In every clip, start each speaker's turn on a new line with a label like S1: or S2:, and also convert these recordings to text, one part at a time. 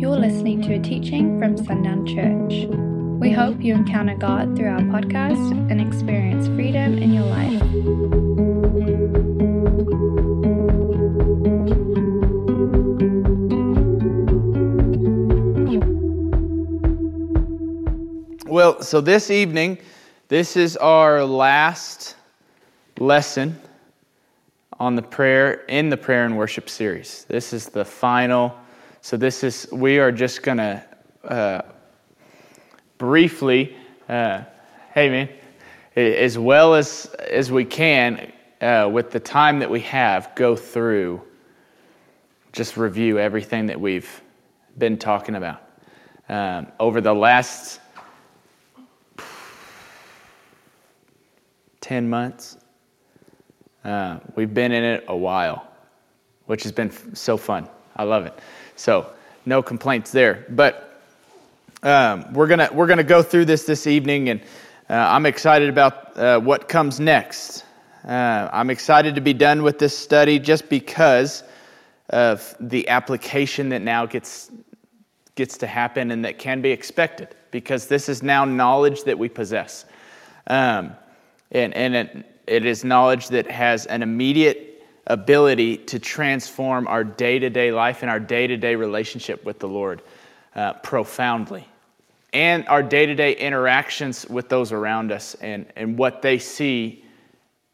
S1: You're listening to a teaching from Sundown Church. We hope you encounter God through our podcast and experience freedom in your life.
S2: Well, so this evening, this is our last lesson on the prayer in the prayer and worship series. This is the final. So this is we are just gonna uh, briefly, uh, hey man, as well as as we can uh, with the time that we have, go through, just review everything that we've been talking about um, over the last 10 months. Uh, we've been in it a while, which has been so fun. I love it. So, no complaints there. But um, we're going we're gonna go through this this evening, and uh, I'm excited about uh, what comes next. Uh, I'm excited to be done with this study just because of the application that now gets, gets to happen and that can be expected, because this is now knowledge that we possess. Um, and, and it, it is knowledge that has an immediate ability to transform our day to day life and our day to day relationship with the Lord uh, profoundly. And our day to day interactions with those around us and, and what they see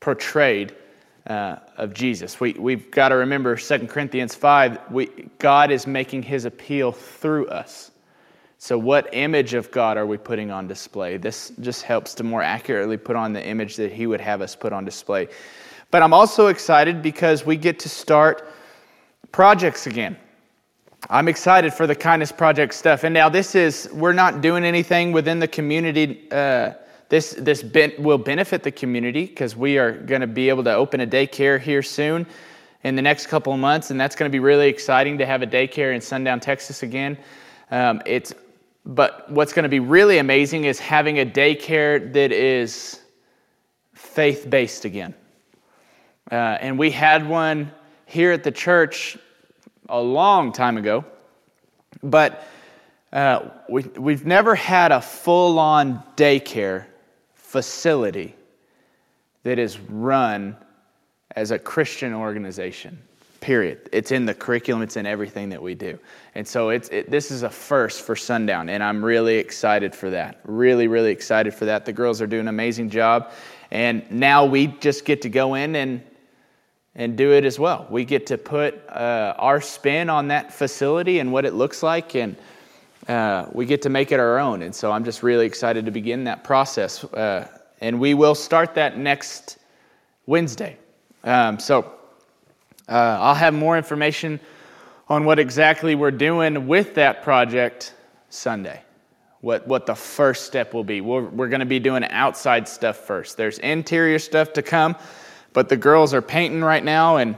S2: portrayed uh, of Jesus. We, we've got to remember 2 Corinthians 5, we, God is making his appeal through us. So, what image of God are we putting on display? This just helps to more accurately put on the image that He would have us put on display. But I'm also excited because we get to start projects again. I'm excited for the Kindness Project stuff. And now, this is, we're not doing anything within the community. Uh, this this ben- will benefit the community because we are going to be able to open a daycare here soon in the next couple of months. And that's going to be really exciting to have a daycare in Sundown, Texas again. Um, it's but what's going to be really amazing is having a daycare that is faith based again. Uh, and we had one here at the church a long time ago, but uh, we, we've never had a full on daycare facility that is run as a Christian organization period. It's in the curriculum, it's in everything that we do. And so it's, it, this is a first for Sundown, and I'm really excited for that. Really, really excited for that. The girls are doing an amazing job. And now we just get to go in and, and do it as well. We get to put uh, our spin on that facility and what it looks like, and uh, we get to make it our own. And so I'm just really excited to begin that process. Uh, and we will start that next Wednesday. Um, so uh, I'll have more information on what exactly we're doing with that project Sunday. What, what the first step will be. We're, we're going to be doing outside stuff first. There's interior stuff to come, but the girls are painting right now and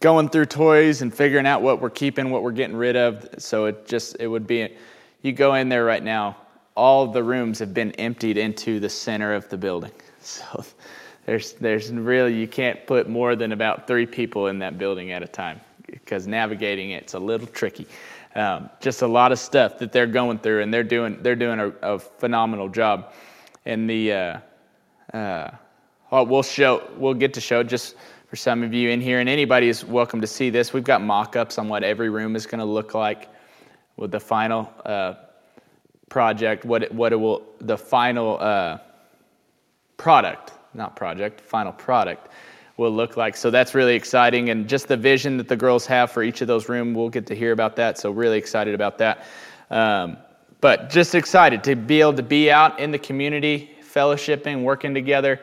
S2: going through toys and figuring out what we're keeping, what we're getting rid of. So it just, it would be, you go in there right now, all the rooms have been emptied into the center of the building. So there's, there's really, you can't put more than about three people in that building at a time because navigating it's a little tricky. Um, just a lot of stuff that they're going through, and they're doing, they're doing a, a phenomenal job. And the, uh, uh, well, we'll show, we'll get to show just for some of you in here, and anybody is welcome to see this. We've got mock-ups on what every room is going to look like with the final uh, project, what it, what it will, the final uh, product, not project, final product will look like. So that's really exciting. And just the vision that the girls have for each of those rooms, we'll get to hear about that. So, really excited about that. Um, but just excited to be able to be out in the community, fellowshipping, working together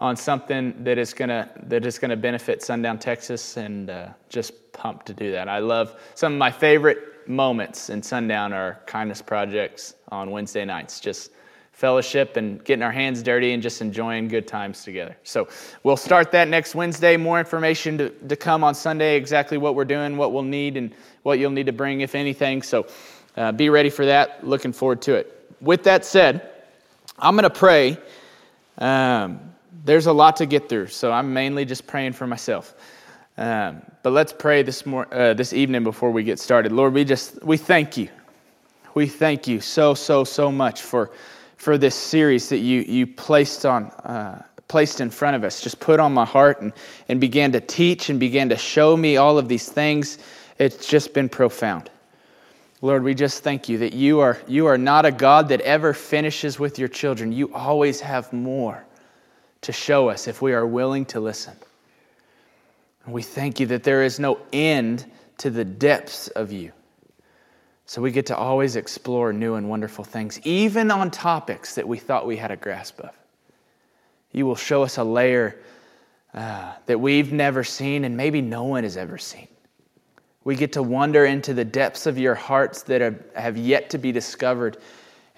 S2: on something that is gonna that is gonna benefit Sundown, Texas, and uh, just pumped to do that. I love some of my favorite moments in Sundown are kindness projects on Wednesday nights. Just fellowship and getting our hands dirty and just enjoying good times together. So we'll start that next Wednesday. More information to, to come on Sunday, exactly what we're doing, what we'll need, and what you'll need to bring, if anything. So uh, be ready for that. Looking forward to it. With that said, I'm going to pray. Um, there's a lot to get through, so I'm mainly just praying for myself. Um, but let's pray this, mor- uh, this evening before we get started. Lord, we just we thank you. We thank you so so so much for for this series that you you placed on uh, placed in front of us. Just put on my heart and and began to teach and began to show me all of these things. It's just been profound. Lord, we just thank you that you are you are not a God that ever finishes with your children. You always have more to show us if we are willing to listen. And we thank you that there is no end to the depths of you. So we get to always explore new and wonderful things, even on topics that we thought we had a grasp of. You will show us a layer uh, that we've never seen and maybe no one has ever seen. We get to wander into the depths of your hearts that have, have yet to be discovered.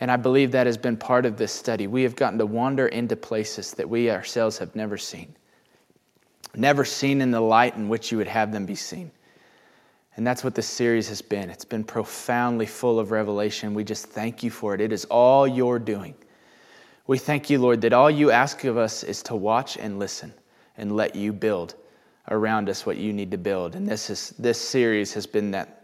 S2: And I believe that has been part of this study. We have gotten to wander into places that we ourselves have never seen never seen in the light in which you would have them be seen. And that's what this series has been. It's been profoundly full of revelation. We just thank you for it. It is all you're doing. We thank you, Lord, that all you ask of us is to watch and listen and let you build around us what you need to build. And this, is, this series has been that,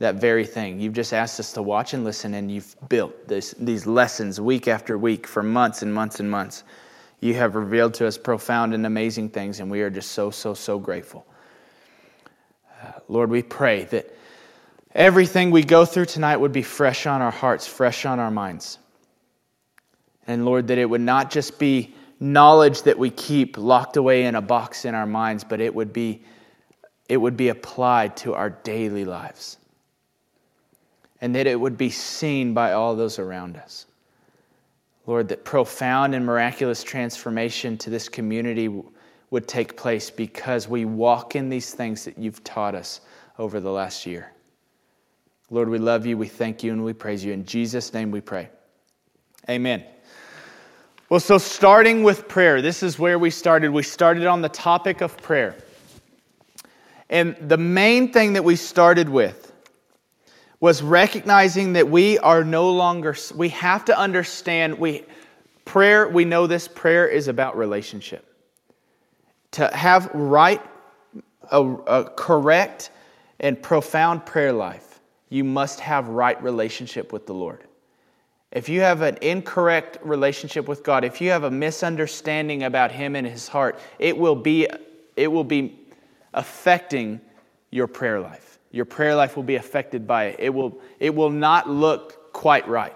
S2: that very thing. You've just asked us to watch and listen, and you've built this, these lessons week after week for months and months and months. You have revealed to us profound and amazing things, and we are just so, so, so grateful. Uh, Lord, we pray that everything we go through tonight would be fresh on our hearts, fresh on our minds. And Lord, that it would not just be knowledge that we keep locked away in a box in our minds, but it would be, it would be applied to our daily lives. And that it would be seen by all those around us. Lord, that profound and miraculous transformation to this community would take place because we walk in these things that you've taught us over the last year. Lord, we love you, we thank you, and we praise you. In Jesus' name we pray. Amen. Well, so starting with prayer, this is where we started. We started on the topic of prayer. And the main thing that we started with was recognizing that we are no longer, we have to understand, we, prayer, we know this, prayer is about relationship. To have right, a, a correct, and profound prayer life, you must have right relationship with the Lord. If you have an incorrect relationship with God, if you have a misunderstanding about Him and His heart, it will be, it will be affecting your prayer life. Your prayer life will be affected by it. It will, it will not look quite right.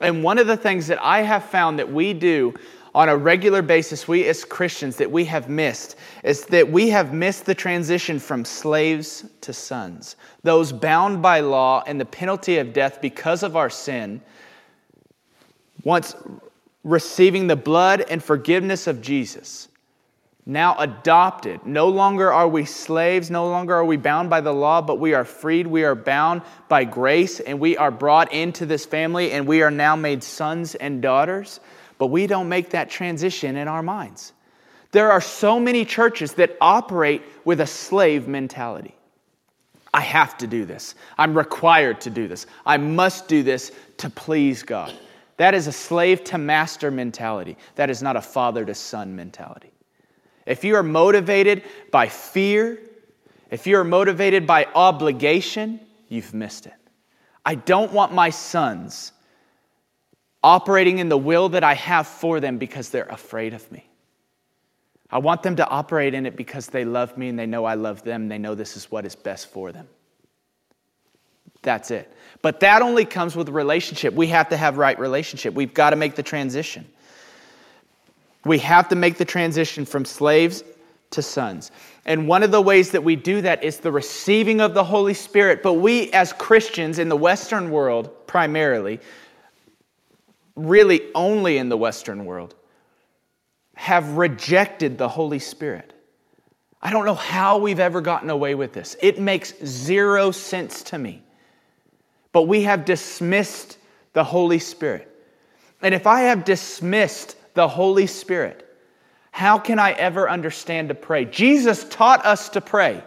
S2: And one of the things that I have found that we do on a regular basis, we as Christians, that we have missed, is that we have missed the transition from slaves to sons. Those bound by law and the penalty of death because of our sin, once receiving the blood and forgiveness of Jesus, now adopted. No longer are we slaves, no longer are we bound by the law, but we are freed. We are bound by grace, and we are brought into this family, and we are now made sons and daughters. But we don't make that transition in our minds. There are so many churches that operate with a slave mentality. I have to do this. I'm required to do this. I must do this to please God. That is a slave to master mentality. That is not a father to son mentality. If you are motivated by fear, if you are motivated by obligation, you've missed it. I don't want my sons operating in the will that I have for them because they're afraid of me. I want them to operate in it because they love me and they know I love them. They know this is what is best for them. That's it. But that only comes with relationship. We have to have right relationship. We've got to make the transition. We have to make the transition from slaves to sons. And one of the ways that we do that is the receiving of the Holy Spirit. But we, as Christians in the Western world, primarily, really only in the Western world, have rejected the Holy Spirit. I don't know how we've ever gotten away with this. It makes zero sense to me. But we have dismissed the Holy Spirit. And if I have dismissed the Holy Spirit, how can I ever understand to pray? Jesus taught us to pray,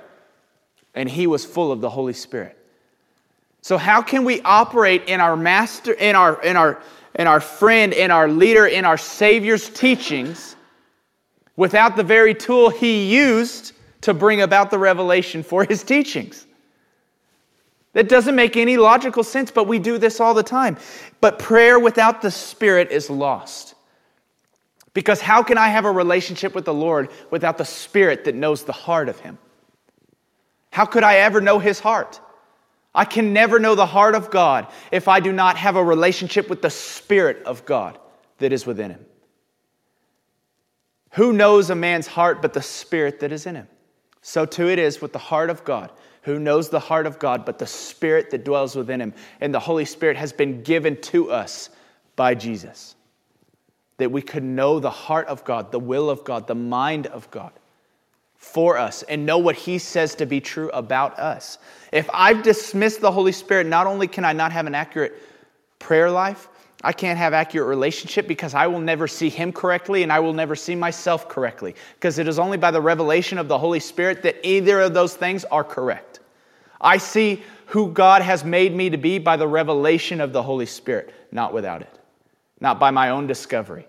S2: and he was full of the Holy Spirit. So how can we operate in our master, in our, in our, in our friend, in our leader, in our Savior's teachings without the very tool he used to bring about the revelation for his teachings. That doesn't make any logical sense, but we do this all the time. But prayer without the Spirit is lost. Because how can I have a relationship with the Lord without the Spirit that knows the heart of Him? How could I ever know His heart? I can never know the heart of God if I do not have a relationship with the Spirit of God that is within Him. Who knows a man's heart but the Spirit that is in him? So too it is with the heart of God. Who knows the heart of God but the Spirit that dwells within him? And the Holy Spirit has been given to us by Jesus. That we could know the heart of God, the will of God, the mind of God for us, and know what He says to be true about us. If I've dismissed the Holy Spirit, not only can I not have an accurate prayer life, I can't have accurate relationship because I will never see him correctly and I will never see myself correctly because it is only by the revelation of the Holy Spirit that either of those things are correct. I see who God has made me to be by the revelation of the Holy Spirit, not without it, not by my own discovery.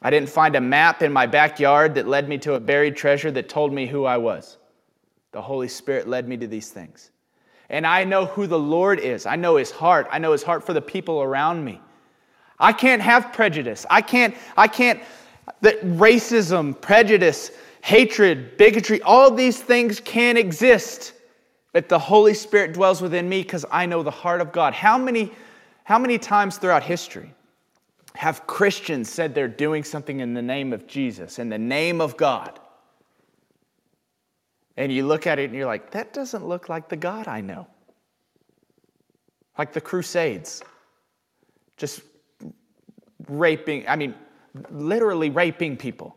S2: I didn't find a map in my backyard that led me to a buried treasure that told me who I was. The Holy Spirit led me to these things. And I know who the Lord is. I know his heart. I know his heart for the people around me. I can't have prejudice. I can't, I can't, that racism, prejudice, hatred, bigotry, all these things can't exist if the Holy Spirit dwells within me because I know the heart of God. How many, how many times throughout history have Christians said they're doing something in the name of Jesus, in the name of God? And you look at it and you're like, that doesn't look like the God I know. Like the Crusades. Just raping, I mean, literally raping people.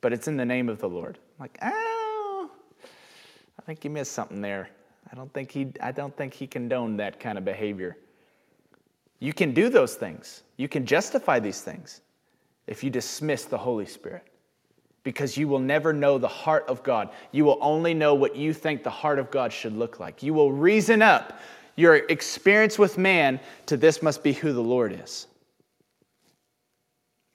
S2: But it's in the name of the Lord. I'm like, oh, I think you missed something there. I don't think he, I don't think he condoned that kind of behavior. You can do those things. You can justify these things if you dismiss the Holy Spirit. Because you will never know the heart of God. You will only know what you think the heart of God should look like. You will reason up your experience with man to this must be who the Lord is.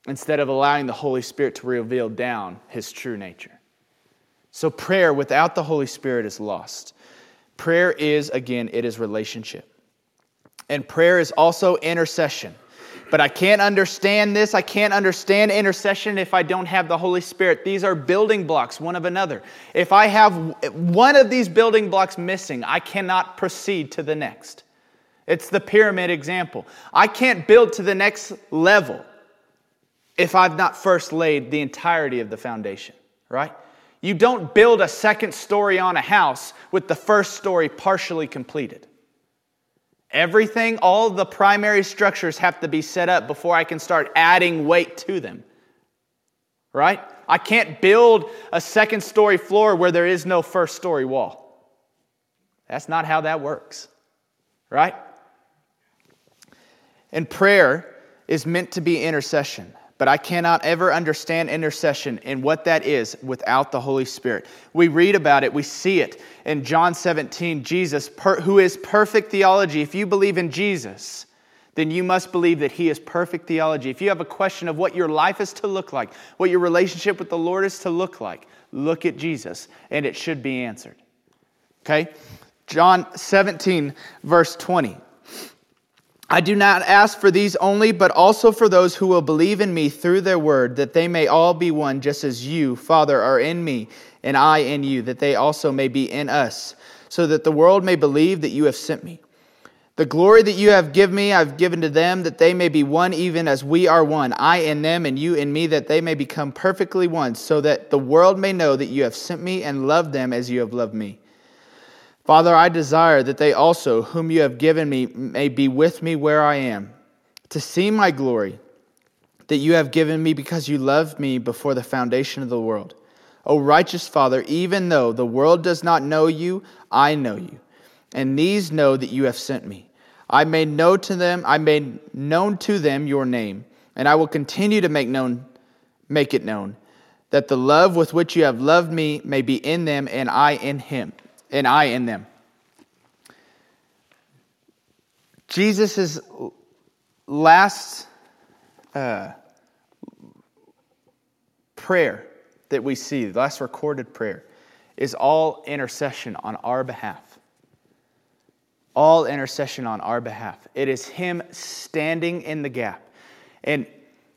S2: Instead of allowing the Holy Spirit to reveal down his true nature. So, prayer without the Holy Spirit is lost. Prayer is, again, it is relationship. And prayer is also intercession. But I can't understand this. I can't understand intercession if I don't have the Holy Spirit. These are building blocks, one of another. If I have one of these building blocks missing, I cannot proceed to the next. It's the pyramid example. I can't build to the next level if I've not first laid the entirety of the foundation, right? You don't build a second story on a house with the first story partially completed. Everything, all the primary structures have to be set up before I can start adding weight to them. Right? I can't build a second story floor where there is no first story wall. That's not how that works. Right? And prayer is meant to be intercession. But I cannot ever understand intercession and what that is without the Holy Spirit. We read about it, we see it in John 17. Jesus, who is perfect theology, if you believe in Jesus, then you must believe that He is perfect theology. If you have a question of what your life is to look like, what your relationship with the Lord is to look like, look at Jesus, and it should be answered. Okay? John 17, verse 20. I do not ask for these only, but also for those who will believe in me through their word, that they may all be one, just as you, Father, are in me, and I in you, that they also may be in us, so that the world may believe that you have sent me. The glory that you have given me, I've given to them, that they may be one even as we are one, I in them and you in me, that they may become perfectly one, so that the world may know that you have sent me and loved them as you have loved me. Father, I desire that they also, whom you have given me, may be with me where I am, to see my glory that you have given me because you loved me before the foundation of the world. O righteous Father, even though the world does not know you, I know you, and these know that you have sent me. I made known to them, I made known to them your name, and I will continue to make known make it known, that the love with which you have loved me may be in them and I in him and I in them. Jesus' last uh, prayer that we see, the last recorded prayer, is all intercession on our behalf. All intercession on our behalf. It is Him standing in the gap. And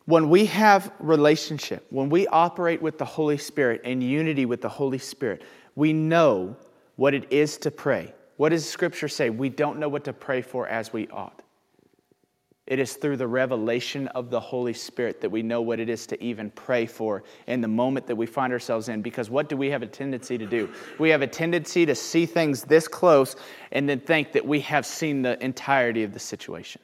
S2: when we have relationship, when we operate with the Holy Spirit in unity with the Holy Spirit, we know what it is to pray. What does Scripture say? We don't know what to pray for as we ought. It is through the revelation of the Holy Spirit that we know what it is to even pray for in the moment that we find ourselves in. Because what do we have a tendency to do? We have a tendency to see things this close and then think that we have seen the entirety of the situation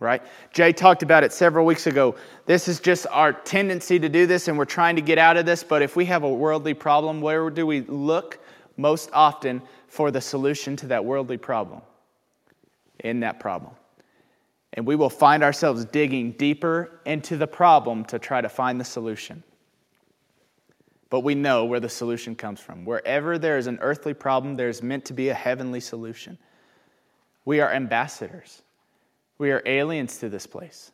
S2: right? Jay talked about it several weeks ago. This is just our tendency to do this, and we're trying to get out of this. But if we have a worldly problem, where do we look most often for the solution to that worldly problem? In that problem. And we will find ourselves digging deeper into the problem to try to find the solution. But we know where the solution comes from. Wherever there is an earthly problem, there's meant to be a heavenly solution. We are ambassadors. We are aliens to this place.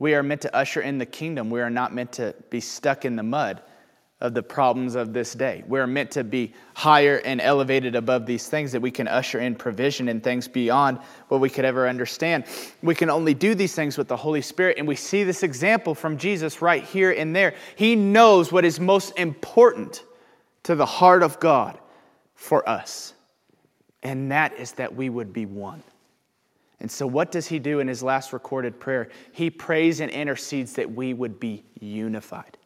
S2: We are meant to usher in the kingdom. We are not meant to be stuck in the mud of the problems of this day. We're meant to be higher and elevated above these things that we can usher in provision and things beyond what we could ever understand. We can only do these things with the Holy Spirit, and we see this example from Jesus right here and there. He knows what is most important to the heart of God for us, and that is that we would be one. And so, what does he do in his last recorded prayer? He prays and intercedes that we would be unified.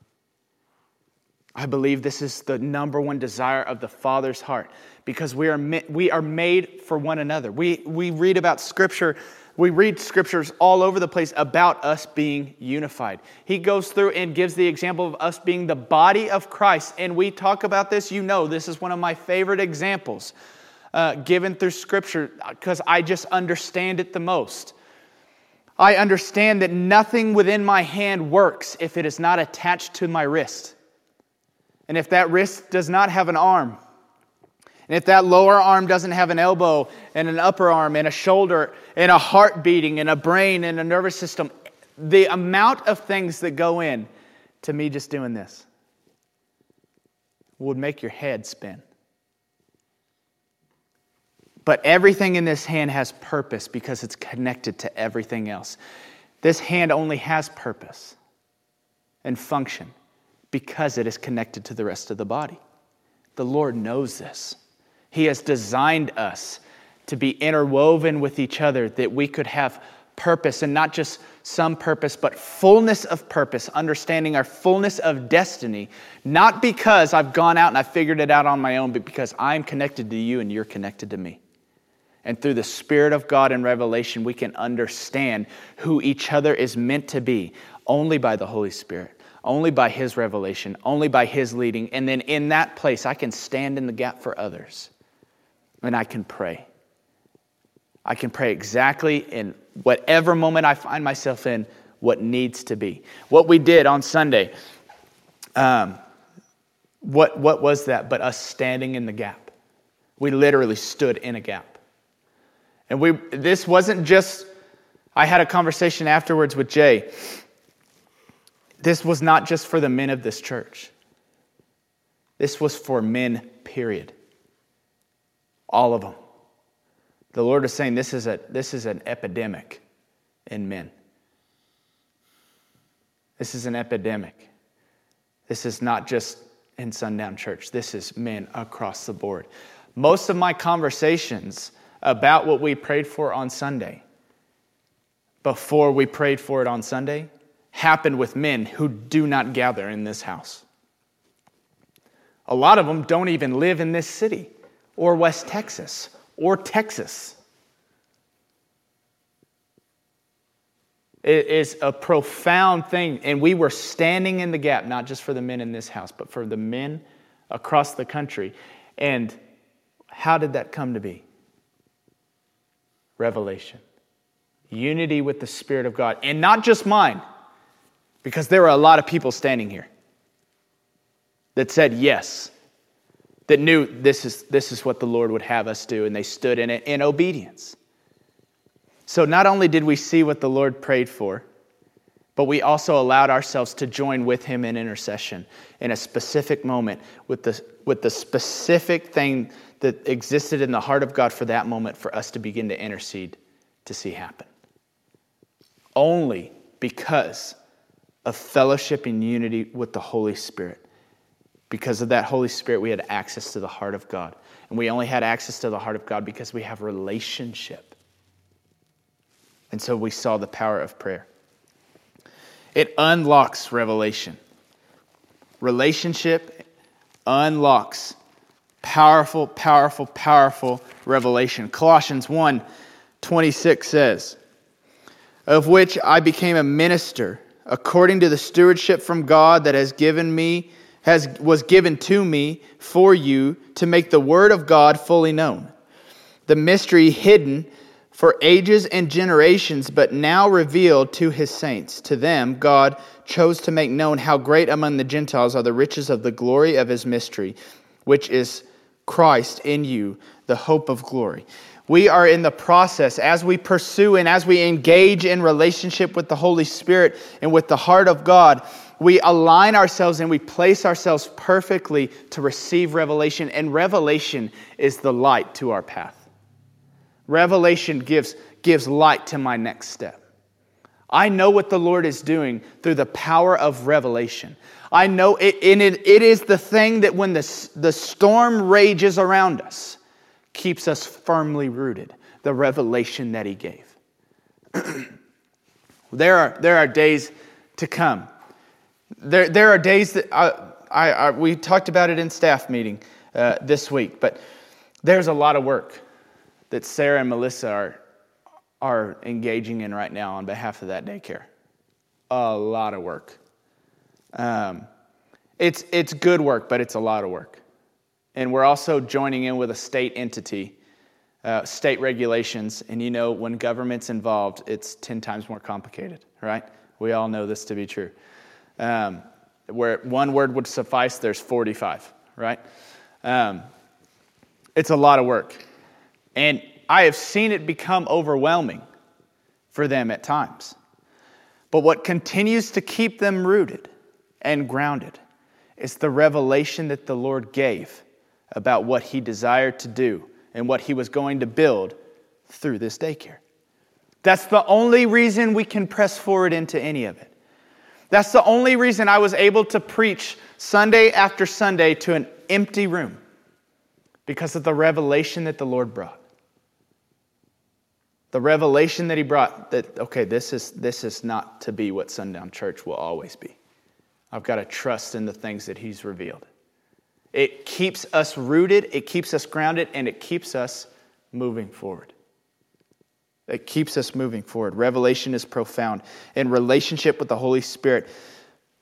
S2: I believe this is the number one desire of the Father's heart because we are, we are made for one another. We, we read about Scripture, we read Scriptures all over the place about us being unified. He goes through and gives the example of us being the body of Christ. And we talk about this, you know, this is one of my favorite examples uh, given through Scripture because I just understand it the most. I understand that nothing within my hand works if it is not attached to my wrist. And if that wrist does not have an arm, and if that lower arm doesn't have an elbow and an upper arm and a shoulder and a heart beating and a brain and a nervous system, the amount of things that go in to me just doing this would make your head spin. But everything in this hand has purpose because it's connected to everything else. This hand only has purpose and function because it is connected to the rest of the body. The Lord knows this. He has designed us to be interwoven with each other that we could have purpose and not just some purpose, but fullness of purpose, understanding our fullness of destiny, not because I've gone out and I've figured it out on my own, but because I'm connected to you and you're connected to me. And through the Spirit of God and revelation, we can understand who each other is meant to be only by the Holy Spirit, only by His revelation, only by His leading. And then in that place, I can stand in the gap for others and I can pray. I can pray exactly in whatever moment I find myself in what needs to be. What we did on Sunday, um, what, what was that but us standing in the gap? We literally stood in a gap. And we, this wasn't just, I had a conversation afterwards with Jay. This was not just for the men of this church. This was for men, period. All of them. The Lord is saying this is, a, this is an epidemic in men. This is an epidemic. This is not just in Sundown Church, this is men across the board. Most of my conversations about what we prayed for on Sunday before we prayed for it on Sunday happened with men who do not gather in this house. A lot of them don't even live in this city or West Texas or Texas. It is a profound thing. And we were standing in the gap, not just for the men in this house, but for the men across the country. And how did that come to be? revelation. Unity with the Spirit of God. And not just mine, because there were a lot of people standing here that said yes, that knew this is, this is what the Lord would have us do, and they stood in it in obedience. So not only did we see what the Lord prayed for, but we also allowed ourselves to join with him in intercession in a specific moment with the, with the specific thing that existed in the heart of God for that moment for us to begin to intercede to see happen. Only because of fellowship and unity with the Holy Spirit. Because of that Holy Spirit, we had access to the heart of God. And we only had access to the heart of God because we have relationship. And so we saw the power of prayer. It unlocks revelation. Relationship unlocks powerful, powerful, powerful revelation. Colossians 1 26 says, Of which I became a minister according to the stewardship from God that has given me has was given to me for you to make the word of God fully known. The mystery hidden for ages and generations, but now revealed to his saints. To them, God chose to make known how great among the Gentiles are the riches of the glory of his mystery, which is Christ in you, the hope of glory. We are in the process as we pursue and as we engage in relationship with the Holy Spirit and with the heart of God. We align ourselves and we place ourselves perfectly to receive revelation, and revelation is the light to our path. Revelation gives, gives light to my next step. I know what the Lord is doing through the power of revelation. I know it, and it, it is the thing that when the, the storm rages around us, keeps us firmly rooted. The revelation that He gave. there, are, there are days to come. There, there are days that I, I, I we talked about it in staff meeting uh, this week, but there's a lot of work that Sarah and Melissa are, are engaging in right now on behalf of that daycare. A lot of work. Um, it's, it's good work, but it's a lot of work. And we're also joining in with a state entity, uh, state regulations. And you know, when government's involved, it's 10 times more complicated, right? We all know this to be true. Um, where one word would suffice, there's 45, right? Um, it's a lot of work. And I have seen it become overwhelming for them at times. But what continues to keep them rooted and grounded is the revelation that the Lord gave about what He desired to do and what He was going to build through this daycare. That's the only reason we can press forward into any of it. That's the only reason I was able to preach Sunday after Sunday to an empty room because of the revelation that the Lord brought. The revelation that he brought that, okay, this is, this is not to be what Sundown Church will always be. I've got to trust in the things that he's revealed. It keeps us rooted, it keeps us grounded, and it keeps us moving forward. It keeps us moving forward. Revelation is profound. In relationship with the Holy Spirit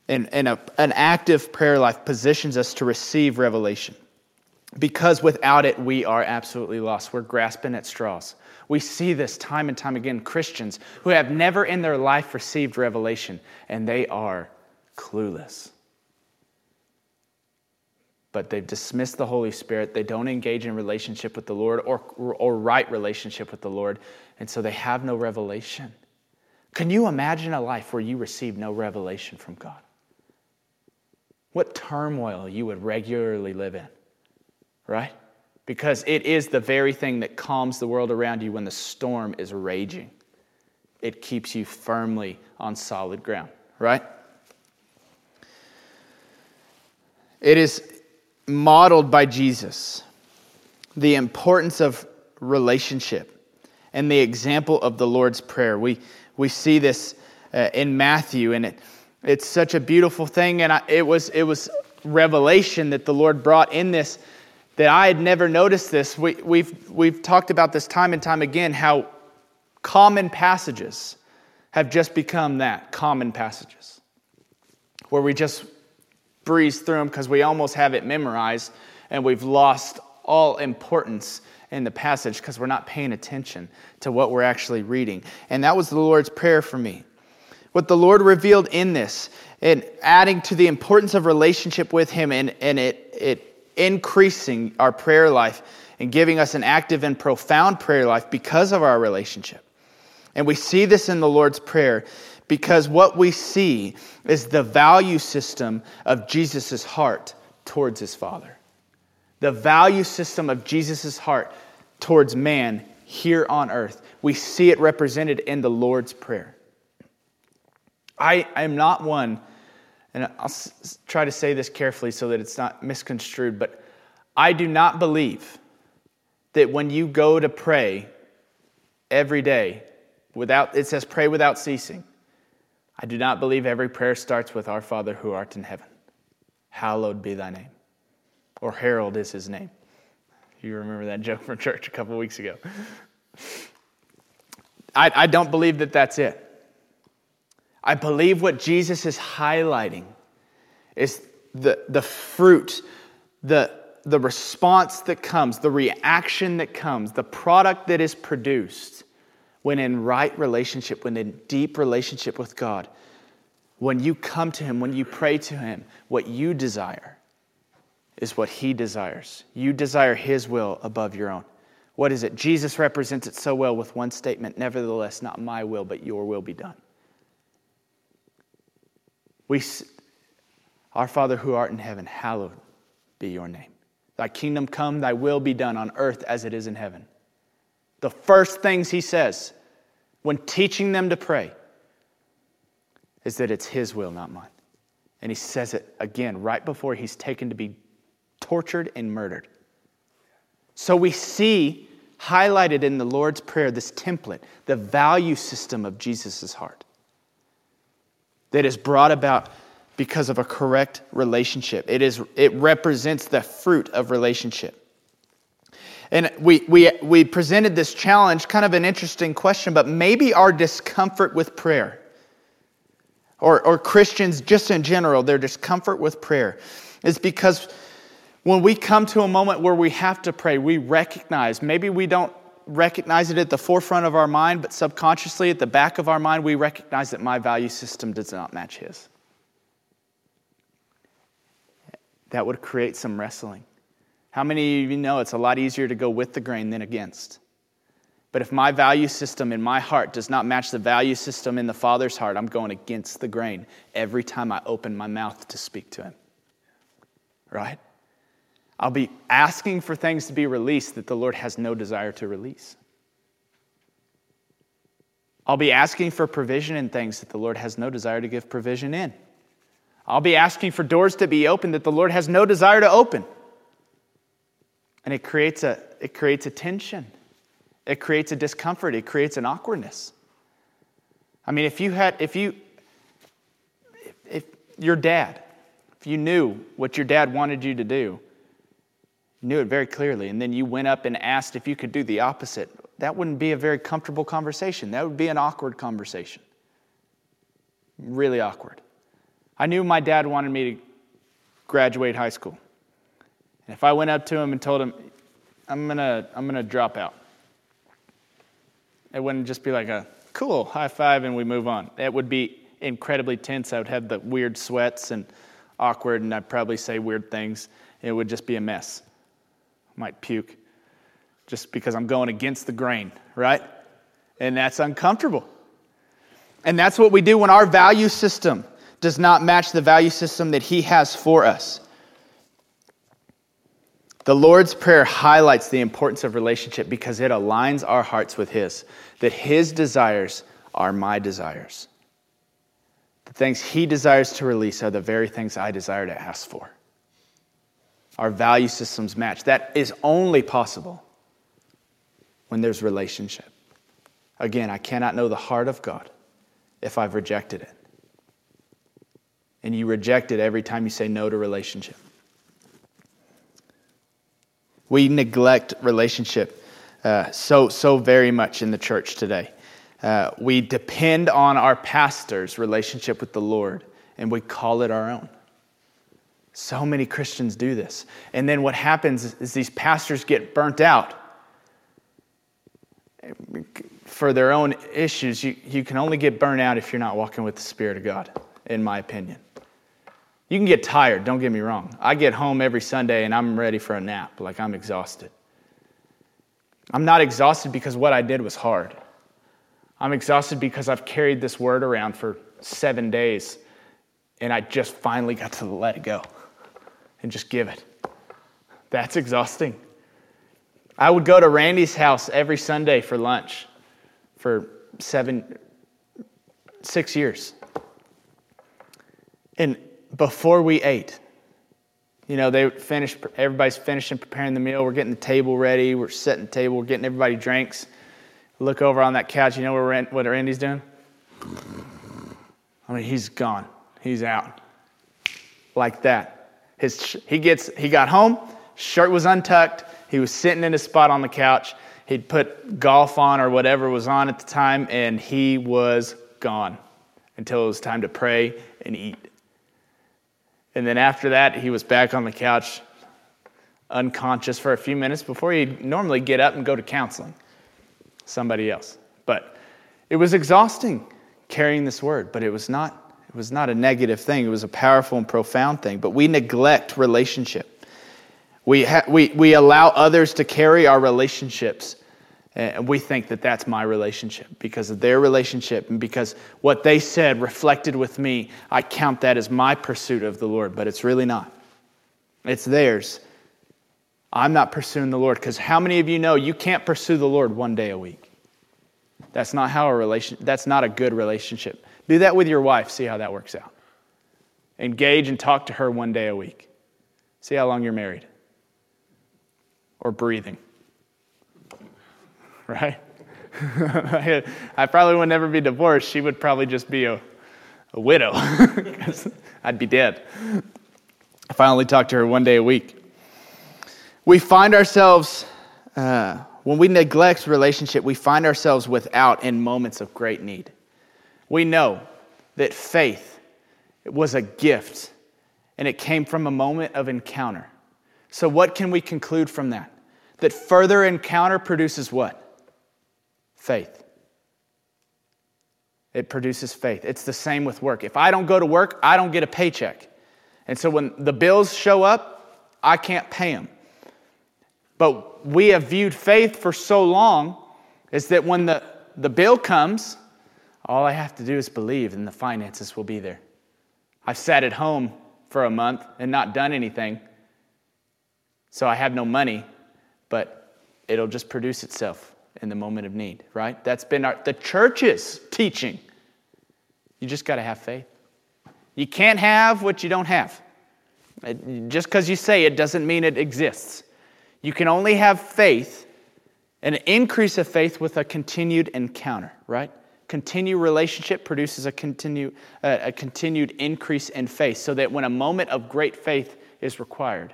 S2: and, and a, an active prayer life positions us to receive revelation. Because without it, we are absolutely lost. We're grasping at straws. We see this time and time again Christians who have never in their life received revelation, and they are clueless. But they've dismissed the Holy Spirit. They don't engage in relationship with the Lord or, or right relationship with the Lord, and so they have no revelation. Can you imagine a life where you receive no revelation from God? What turmoil you would regularly live in, right? because it is the very thing that calms the world around you when the storm is raging. It keeps you firmly on solid ground, right? It is modeled by Jesus the importance of relationship and the example of the Lord's Prayer. We, we see this uh, in Matthew, and it, it's such a beautiful thing. And I, it, was, it was revelation that the Lord brought in this that I had never noticed this. We, we've, we've talked about this time and time again how common passages have just become that common passages, where we just breeze through them because we almost have it memorized and we've lost all importance in the passage because we're not paying attention to what we're actually reading. And that was the Lord's prayer for me. What the Lord revealed in this, and adding to the importance of relationship with Him, and, and it, it increasing our prayer life and giving us an active and profound prayer life because of our relationship And we see this in the Lord's Prayer because what we see is the value system of Jesus' heart towards his Father. The value system of Jesus' heart towards man here on earth. We see it represented in the Lord's Prayer. I am not one, and I'll try to say this carefully so that it's not misconstrued, but I do not believe that when you go to pray every day, without, it says pray without ceasing. I do not believe every prayer starts with Our Father who art in heaven. Hallowed be thy name. Or Harold is his name. You remember that joke from church a couple weeks ago. I, I don't believe that that's it. I believe what Jesus is highlighting is the, the fruit, the, the response that comes, the reaction that comes, the product that is produced when in right relationship, when in deep relationship with God, when you come to Him, when you pray to Him, what you desire is what He desires. You desire His will above your own. What is it? Jesus represents it so well with one statement Nevertheless, not my will, but your will be done. We, our Father who art in heaven, hallowed be your name. Thy kingdom come, thy will be done on earth as it is in heaven. The first things he says when teaching them to pray is that it's His will, not mine. And he says it again right before he's taken to be tortured and murdered. So we see highlighted in the Lord's Prayer this template, the value system of Jesus' heart that is brought about because of a correct relationship. It, is, it represents the fruit of relationship. And we, we, we presented this challenge, kind of an interesting question, but maybe our discomfort with prayer, or, or Christians just in general, their discomfort with prayer, is because when we come to a moment where we have to pray, we recognize, maybe we don't recognize it at the forefront of our mind, but subconsciously at the back of our mind, we recognize that my value system does not match his. That would create some wrestling. How many of you know it's a lot easier to go with the grain than against? But if my value system in my heart does not match the value system in the Father's heart, I'm going against the grain every time I open my mouth to speak to Him. Right? I'll be asking for things to be released that the Lord has no desire to release. I'll be asking for provision in things that the Lord has no desire to give provision in. I'll be asking for doors to be opened that the Lord has no desire to open. And it creates a, it creates a tension. It creates a discomfort. It creates an awkwardness. I mean, if you had, if you, if, if your dad, if you knew what your dad wanted you to do, knew it very clearly, and then you went up and asked if you could do the opposite, that wouldn't be a very comfortable conversation. That would be an awkward conversation. Really awkward. I knew my dad wanted me to graduate high school. And if I went up to him and told him, I'm going to I'm to drop out, it wouldn't just be like a cool high five and we move on. It would be incredibly tense. I would have the weird sweats and awkward, and I'd probably say weird things. It would just be a mess. I might puke just because I'm going against the grain, right? And that's uncomfortable. And that's what we do when our value system does not match the value system that He has for us. The Lord's Prayer highlights the importance of relationship because it aligns our hearts with His, that His desires are my desires. The things He desires to release are the very things I desire to ask for. Our value systems match. That is only possible when there's relationship. Again, I cannot know the heart of God if I've rejected it. And you reject it every time you say no to relationship. We neglect relationship uh, so, so very much in the church today. Uh, we depend on our pastor's relationship with the Lord and we call it our own. So many Christians do this. And then what happens is these pastors get burnt out for their own issues. You, you can only get burnt out if you're not walking with the Spirit of God, in my opinion. You can get tired, don't get me wrong. I get home every Sunday and I'm ready for a nap, like I'm exhausted. I'm not exhausted because what I did was hard. I'm exhausted because I've carried this word around for seven days and I just finally got to let it go and just give it. That's exhausting. I would go to Randy's house every Sunday for lunch for seven, six years. And before we ate, you know, they finished, everybody's finishing preparing the meal. We're getting the table ready. We're setting the table. We're getting everybody drinks. Look over on that couch. You know what Randy's doing? I mean, he's gone. He's out. Like that. His, he, gets, he got home, shirt was untucked. He was sitting in his spot on the couch. He'd put golf on or whatever was on at the time, and he was gone until it was time to pray and eat. And then after that, he was back on the couch, unconscious for a few minutes before he'd normally get up and go to counseling. Somebody else. But it was exhausting carrying this word, but it was not it was not a negative thing. It was a powerful and profound thing. But we neglect relationship. We, ha- we, we allow others to carry our relationships. And we think that that's my relationship because of their relationship and because what they said reflected with me. I count that as my pursuit of the Lord, but it's really not. It's theirs. I'm not pursuing the Lord because how many of you know you can't pursue the Lord one day a week? That's not how a relation that's not a good relationship. Do that with your wife, see how that works out. Engage and talk to her one day a week. See how long you're married. Or breathing. Right? I probably would never be divorced. She would probably just be a, a widow. I'd be dead. I finally talk to her one day a week. We find ourselves, uh, when we neglect relationship, we find ourselves without in moments of great need. We know that faith was a gift and it came from a moment of encounter. So, what can we conclude from that? That further encounter produces what? Faith. It produces faith. It's the same with work. If I don't go to work, I don't get a paycheck. And so when the bills show up, I can't pay them. But we have viewed faith for so long is that when the, the bill comes, all I have to do is believe, and the finances will be there. I've sat at home for a month and not done anything, so I have no money, but it'll just produce itself in the moment of need, right? That's been our, the church's teaching. You just got to have faith. You can't have what you don't have. Just because you say it doesn't mean it exists. You can only have faith, an increase of faith with a continued encounter, right? Continued relationship produces a, continue, uh, a continued increase in faith, so that when a moment of great faith is required,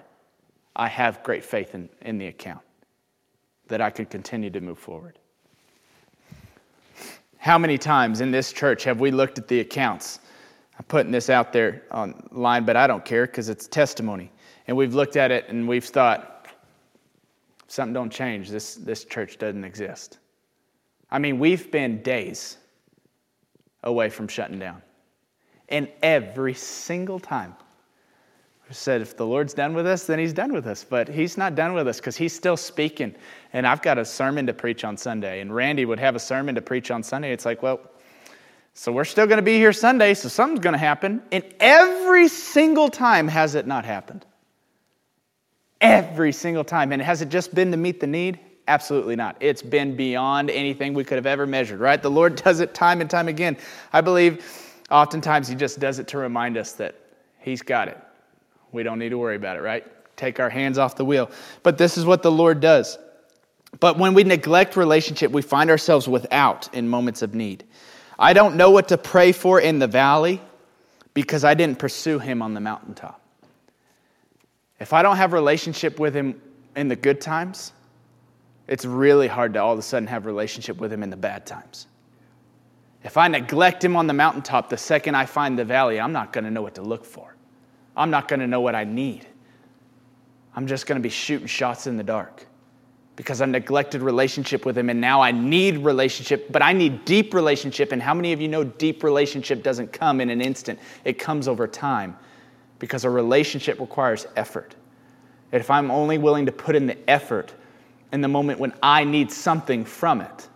S2: I have great faith in, in the account that I could continue to move forward. How many times in this church have we looked at the accounts? I'm putting this out there online, but I don't care because it's testimony. And we've looked at it and we've thought, something don't change. This, this church doesn't exist. I mean, we've been days away from shutting down. And every single time, said, if the Lord's done with us, then He's done with us. But He's not done with us because He's still speaking. And I've got a sermon to preach on Sunday, and Randy would have a sermon to preach on Sunday. It's like, well, so we're still going to be here Sunday, so something's going to happen. And every single time has it not happened. Every single time. And has it just been to meet the need? Absolutely not. It's been beyond anything we could have ever measured, right? The Lord does it time and time again. I believe oftentimes He just does it to remind us that He's got it. We don't need to worry about it, right? Take our hands off the wheel. But this is what the Lord does. But when we neglect relationship, we find ourselves without in moments of need. I don't know what to pray for in the valley because I didn't pursue him on the mountaintop. If I don't have relationship with him in the good times, it's really hard to all of a sudden have relationship with him in the bad times. If I neglect him on the mountaintop, the second I find the valley, I'm not going to know what to look for. I'm not going to know what I need. I'm just going to be shooting shots in the dark because I neglected relationship with him and now I need relationship, but I need deep relationship. And how many of you know deep relationship doesn't come in an instant? It comes over time because a relationship requires effort. If I'm only willing to put in the effort in the moment when I need something from it,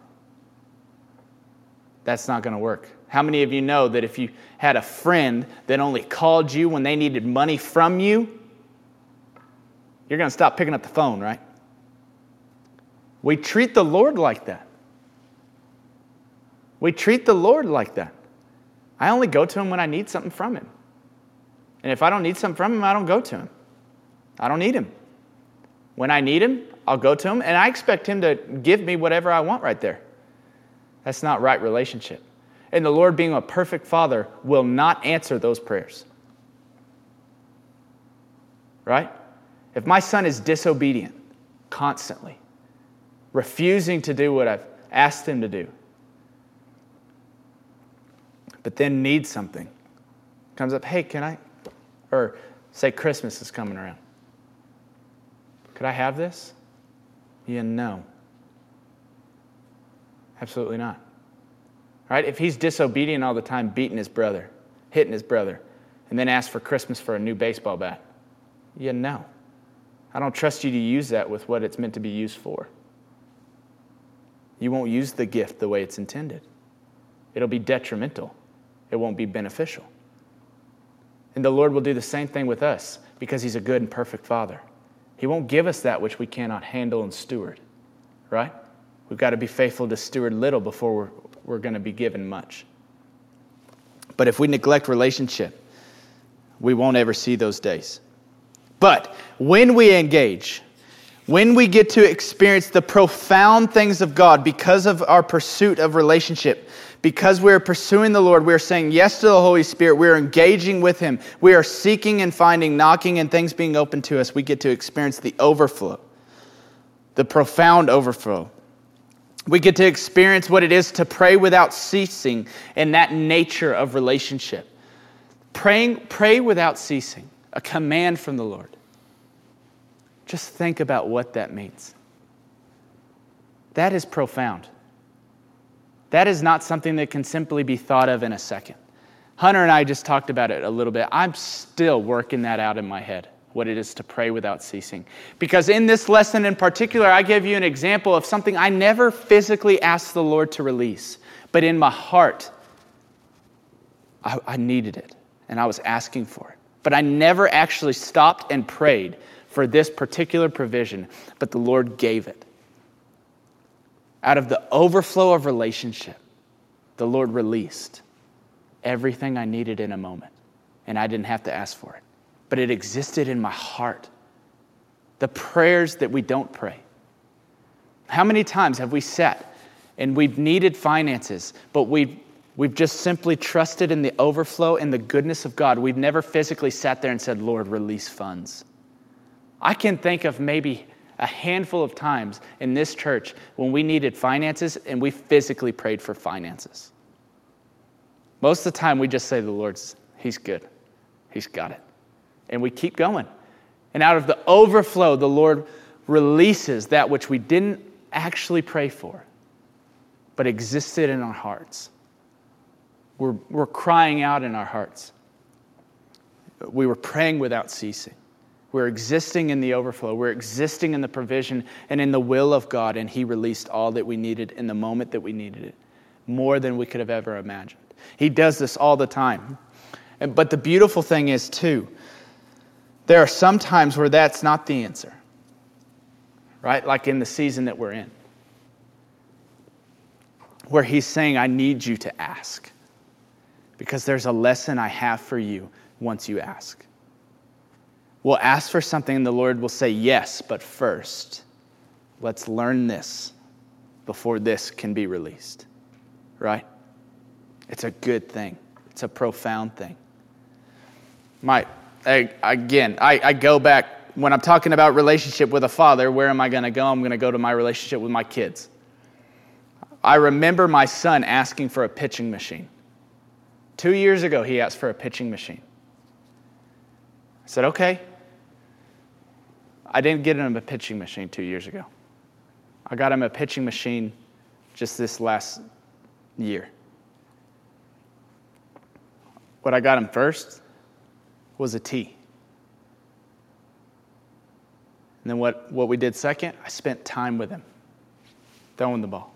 S2: That's not going to work. How many of you know that if you had a friend that only called you when they needed money from you, you're going to stop picking up the phone, right? We treat the Lord like that. We treat the Lord like that. I only go to him when I need something from him. And if I don't need something from him, I don't go to him. I don't need him. When I need him, I'll go to him, and I expect him to give me whatever I want right there. That's not right relationship. And the Lord, being a perfect Father, will not answer those prayers. Right? If my son is disobedient constantly, refusing to do what I've asked him to do, but then needs something, comes up, hey, can I? Or say Christmas is coming around. Could I have this? Yeah, no. Absolutely not. Right? If he's disobedient all the time, beating his brother, hitting his brother, and then asks for Christmas for a new baseball bat, yeah, no. I don't trust you to use that with what it's meant to be used for. You won't use the gift the way it's intended. It'll be detrimental, it won't be beneficial. And the Lord will do the same thing with us because He's a good and perfect Father. He won't give us that which we cannot handle and steward, right? We've got to be faithful to steward little before we're, going to be given much. But if we neglect relationship, we won't ever see those days. But when we engage, when we get to experience the profound things of God because of our pursuit of relationship, because we're pursuing the Lord, we're saying yes to the Holy Spirit, we're engaging with Him, we are seeking and finding, knocking, and things being open to us, we get to experience the overflow, the profound overflow. We get to experience what it is to pray without ceasing and that nature of relationship. Praying, pray without ceasing, a command from the Lord. Just think about what that means. That is profound. That is not something that can simply be thought of in a second. Hunter and I just talked about it a little bit. I'm still working that out in my head what it is to pray without ceasing. Because in this lesson in particular, I give you an example of something I never physically asked the Lord to release, but in my heart, I, I needed it and I was asking for it. But I never actually stopped and prayed for this particular provision, but the Lord gave it. Out of the overflow of relationship, the Lord released everything I needed in a moment, and I didn't have to ask for it but it existed in my heart. The prayers that we don't pray. How many times have we sat and we've needed finances, but we've, we've just simply trusted in the overflow and the goodness of God? We've never physically sat there and said, Lord, release funds. I can think of maybe a handful of times in this church when we needed finances and we physically prayed for finances. Most of the time, we just say, The Lord's, He's good, He's got it and we keep going. And out of the overflow, the Lord releases that which we didn't actually pray for, but existed in our hearts. We're, we're crying out in our hearts. We were praying without ceasing. We're existing in the overflow. We're existing in the provision and in the will of God, and He released all that we needed in the moment that we needed it, more than we could have ever imagined. He does this all the time. But the beautiful thing is, too, there are some times where that's not the answer, right? Like in the season that we're in, where he's saying, I need you to ask because there's a lesson I have for you once you ask. We'll ask for something and the Lord will say, Yes, but first, let's learn this before this can be released, right? It's a good thing, it's a profound thing. My, Again, I, I go back when I'm talking about relationship with a father, where am I going to go? I'm going to go to my relationship with my kids. I remember my son asking for a pitching machine. Two years ago, he asked for a pitching machine. I said, okay. I didn't get him a pitching machine two years ago. I got him a pitching machine just this last year. What I got him first was a T. And then what, what we did second, I spent time with him throwing the ball.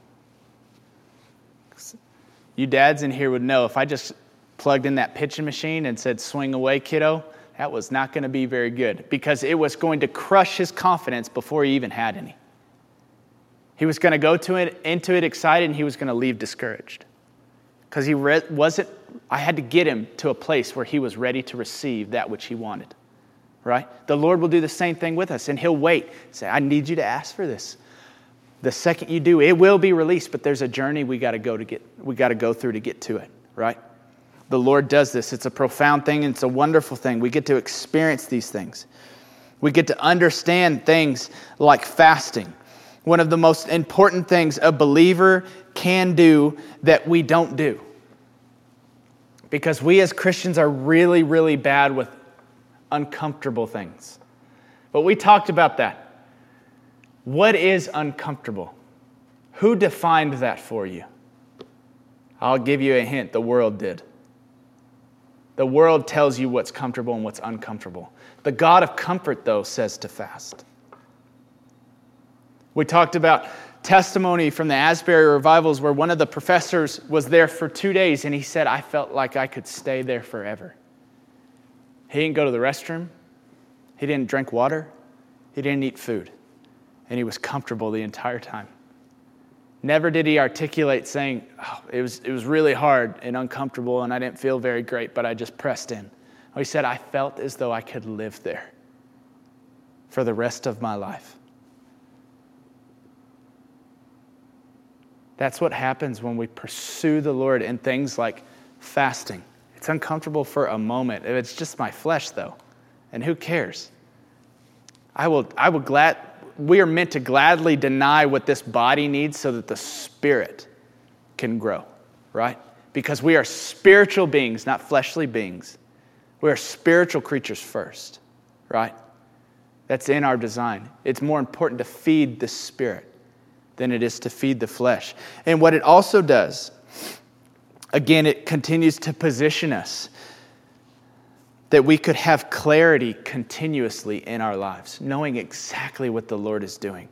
S2: You dads in here would know if I just plugged in that pitching machine and said, swing away, kiddo, that was not going to be very good because it was going to crush his confidence before he even had any. He was going to go to it, into it excited and he was going to leave discouraged because he re- wasn't, I had to get him to a place where he was ready to receive that which he wanted, right? The Lord will do the same thing with us and he'll wait, say, I need you to ask for this. The second you do, it will be released, but there's a journey we got to go to get, we got to go through to get to it, right? The Lord does this. It's a profound thing, and it's a wonderful thing. We get to experience these things. We get to understand things like fasting. One of the most important things a believer can do that we don't do. Because we as Christians are really, really bad with uncomfortable things. But we talked about that. What is uncomfortable? Who defined that for you? I'll give you a hint the world did. The world tells you what's comfortable and what's uncomfortable. The God of comfort, though, says to fast. We talked about testimony from the Asbury revivals where one of the professors was there for two days and he said, I felt like I could stay there forever. He didn't go to the restroom, he didn't drink water, he didn't eat food, and he was comfortable the entire time. Never did he articulate saying, oh, it, was, it was really hard and uncomfortable and I didn't feel very great, but I just pressed in. He said, I felt as though I could live there for the rest of my life. That's what happens when we pursue the Lord in things like fasting. It's uncomfortable for a moment. It's just my flesh, though. And who cares? I will, I will glad, we are meant to gladly deny what this body needs so that the spirit can grow, right? Because we are spiritual beings, not fleshly beings. We are spiritual creatures first, right? That's in our design. It's more important to feed the spirit than it is to feed the flesh. And what it also does, again, it continues to position us that we could have clarity continuously in our lives, knowing exactly what the Lord is doing,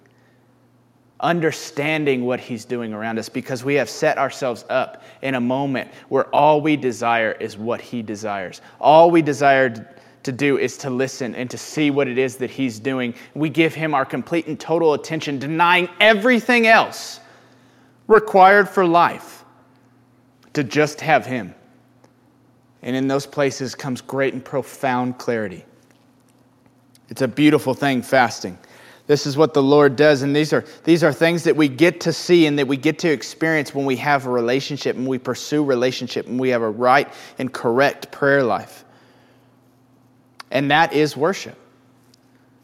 S2: understanding what He's doing around us, because we have set ourselves up in a moment where all we desire is what He desires. All we desire to do is to listen and to see what it is that He's doing. We give Him our complete and total attention, denying everything else required for life to just have Him. And in those places comes great and profound clarity. It's a beautiful thing, fasting. This is what the Lord does. And these are, these are things that we get to see and that we get to experience when we have a relationship and we pursue relationship and we have a right and correct prayer life. And that is worship.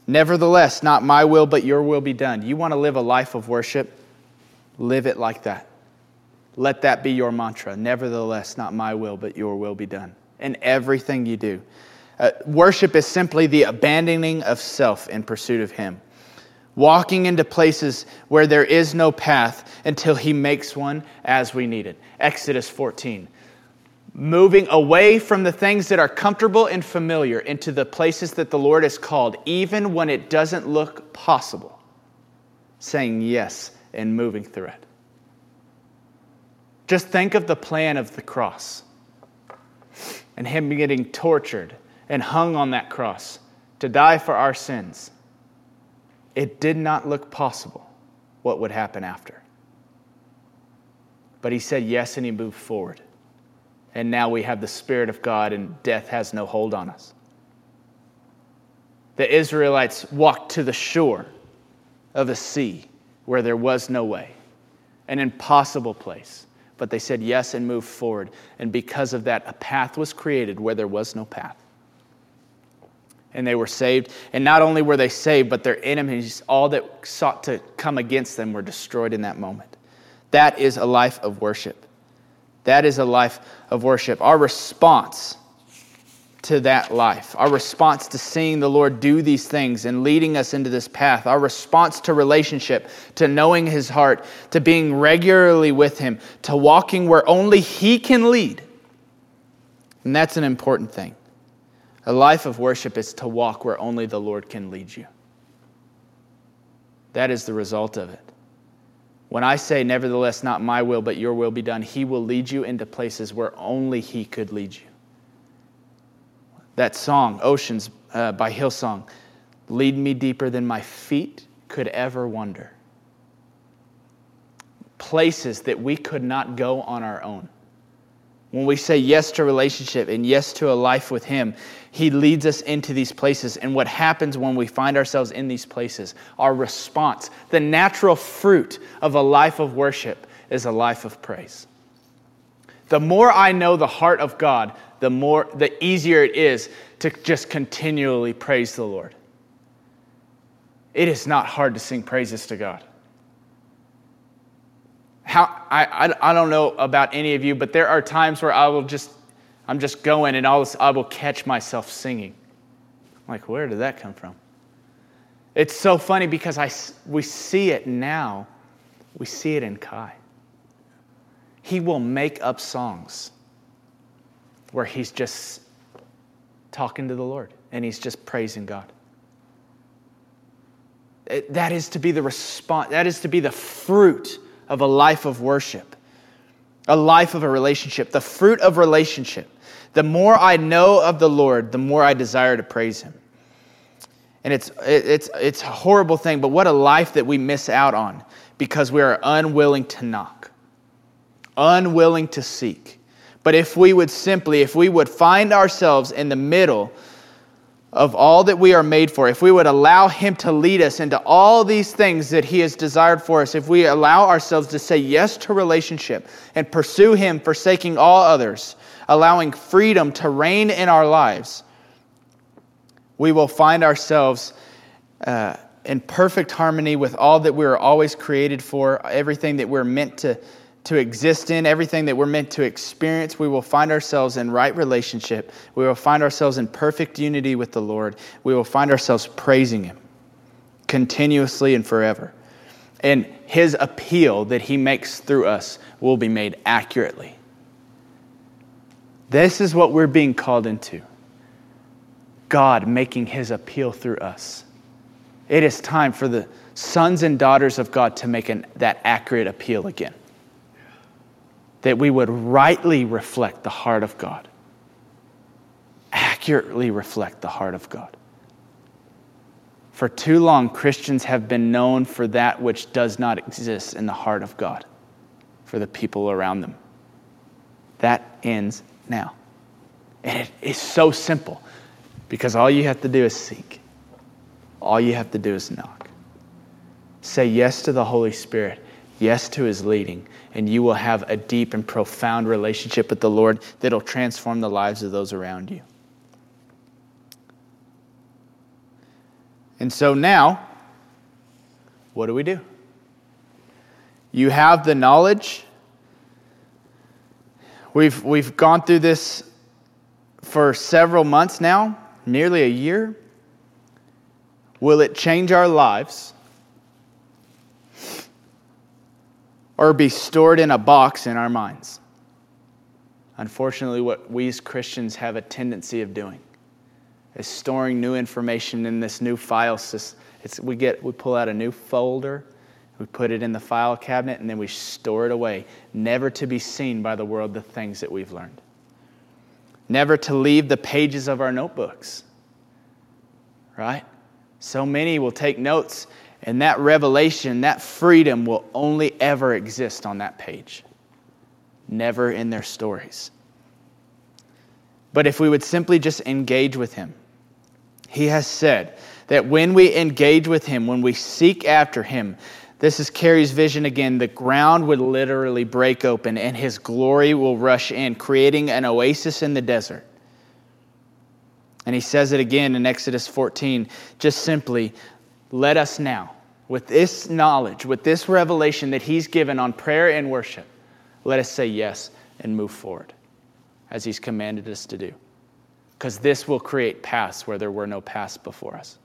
S2: Nevertheless, not my will, but your will be done. You want to live a life of worship? Live it like that. Let that be your mantra. Nevertheless, not my will, but your will be done. In everything you do. Uh, worship is simply the abandoning of self in pursuit of Him. Walking into places where there is no path until He makes one as we need it. Exodus 14. Moving away from the things that are comfortable and familiar into the places that the Lord has called, even when it doesn't look possible. Saying yes and moving through it. Just think of the plan of the cross and Him getting tortured and hung on that cross to die for our sins. It did not look possible what would happen after. But He said yes and He moved forward. And now we have the Spirit of God and death has no hold on us. The Israelites walked to the shore of a sea where there was no way, an impossible place but they said yes and moved forward. And because of that, a path was created where there was no path. And they were saved. And not only were they saved, but their enemies, all that sought to come against them, were destroyed in that moment. That is a life of worship. That is a life of worship. Our response to that life, our response to seeing the Lord do these things and leading us into this path, our response to relationship, to knowing His heart, to being regularly with Him, to walking where only He can lead. And that's an important thing. A life of worship is to walk where only the Lord can lead you. That is the result of it. When I say, Nevertheless, not my will, but your will be done, He will lead you into places where only He could lead you. That song, Oceans uh, by Hillsong, lead me deeper than my feet could ever wander. Places that we could not go on our own. When we say yes to relationship and yes to a life with Him, He leads us into these places. And what happens when we find ourselves in these places, our response, the natural fruit of a life of worship, is a life of praise. The more I know the heart of God, the more the easier it is to just continually praise the Lord. It is not hard to sing praises to God how I, I, I don't know about any of you, but there are times where I will just, I'm just going and all this, I will catch myself singing. I'm like, where did that come from? It's so funny because I, we see it now. We see it in Kai. He will make up songs where he's just talking to the Lord and he's just praising God. It, that is to be the response, that is to be the fruit of a life of worship, a life of a relationship, the fruit of relationship. The more I know of the Lord, the more I desire to praise Him. And it's, it's, it's a horrible thing, but what a life that we miss out on because we are unwilling to knock, unwilling to seek. But if we would simply, if we would find ourselves in the middle of all that we are made for, if we would allow Him to lead us into all these things that He has desired for us, if we allow ourselves to say yes to relationship and pursue Him, forsaking all others, allowing freedom to reign in our lives, we will find ourselves uh, in perfect harmony with all that we are always created for, everything that we're meant to to exist in, everything that we're meant to experience, we will find ourselves in right relationship. We will find ourselves in perfect unity with the Lord. We will find ourselves praising Him continuously and forever. And His appeal that He makes through us will be made accurately. This is what we're being called into God making His appeal through us. It is time for the sons and daughters of God to make an, that accurate appeal again that we would rightly reflect the heart of God, accurately reflect the heart of God. For too long, Christians have been known for that which does not exist in the heart of God for the people around them. That ends now. And it is so simple because all you have to do is seek, all you have to do is knock. Say yes to the Holy Spirit yes to his leading, and you will have a deep and profound relationship with the Lord that'll transform the lives of those around you. And so now, what do we do? You have the knowledge. We've, we've gone through this for several months now, nearly a year. Will it change our lives? or be stored in a box in our minds. Unfortunately, what we as Christians have a tendency of doing is storing new information in this new file system. It's, we, get, we pull out a new folder, we put it in the file cabinet, and then we store it away, never to be seen by the world the things that we've learned. Never to leave the pages of our notebooks. Right? So many will take notes and that revelation, that freedom will only ever exist on that page, never in their stories. But if we would simply just engage with Him, He has said that when we engage with Him, when we seek after Him, this is Carrie's vision again. The ground would literally break open and His glory will rush in, creating an oasis in the desert. And He says it again in Exodus 14 just simply, let us now, with this knowledge, with this revelation that He's given on prayer and worship, let us say yes and move forward as He's commanded us to do. Because this will create paths where there were no paths before us.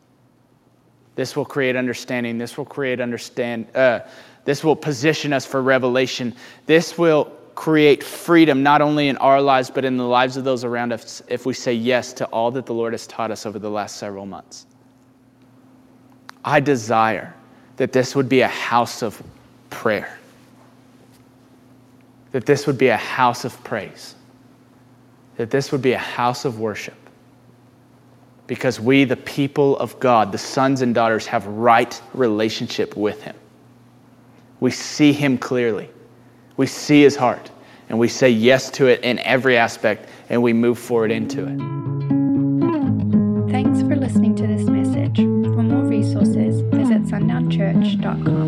S2: This will create understanding. This will create understand. Uh, this will position us for revelation. This will create freedom not only in our lives but in the lives of those around us if we say yes to all that the Lord has taught us over the last several months. I desire that this would be a house of prayer. that this would be a house of praise, that this would be a house of worship. Because we, the people of God, the sons and daughters, have right relationship with Him. We see Him clearly. We see His heart, and we say yes to it in every aspect, and we move forward into it.
S1: Thanks for listening to this message. For more resources, visit sundownchurch.com.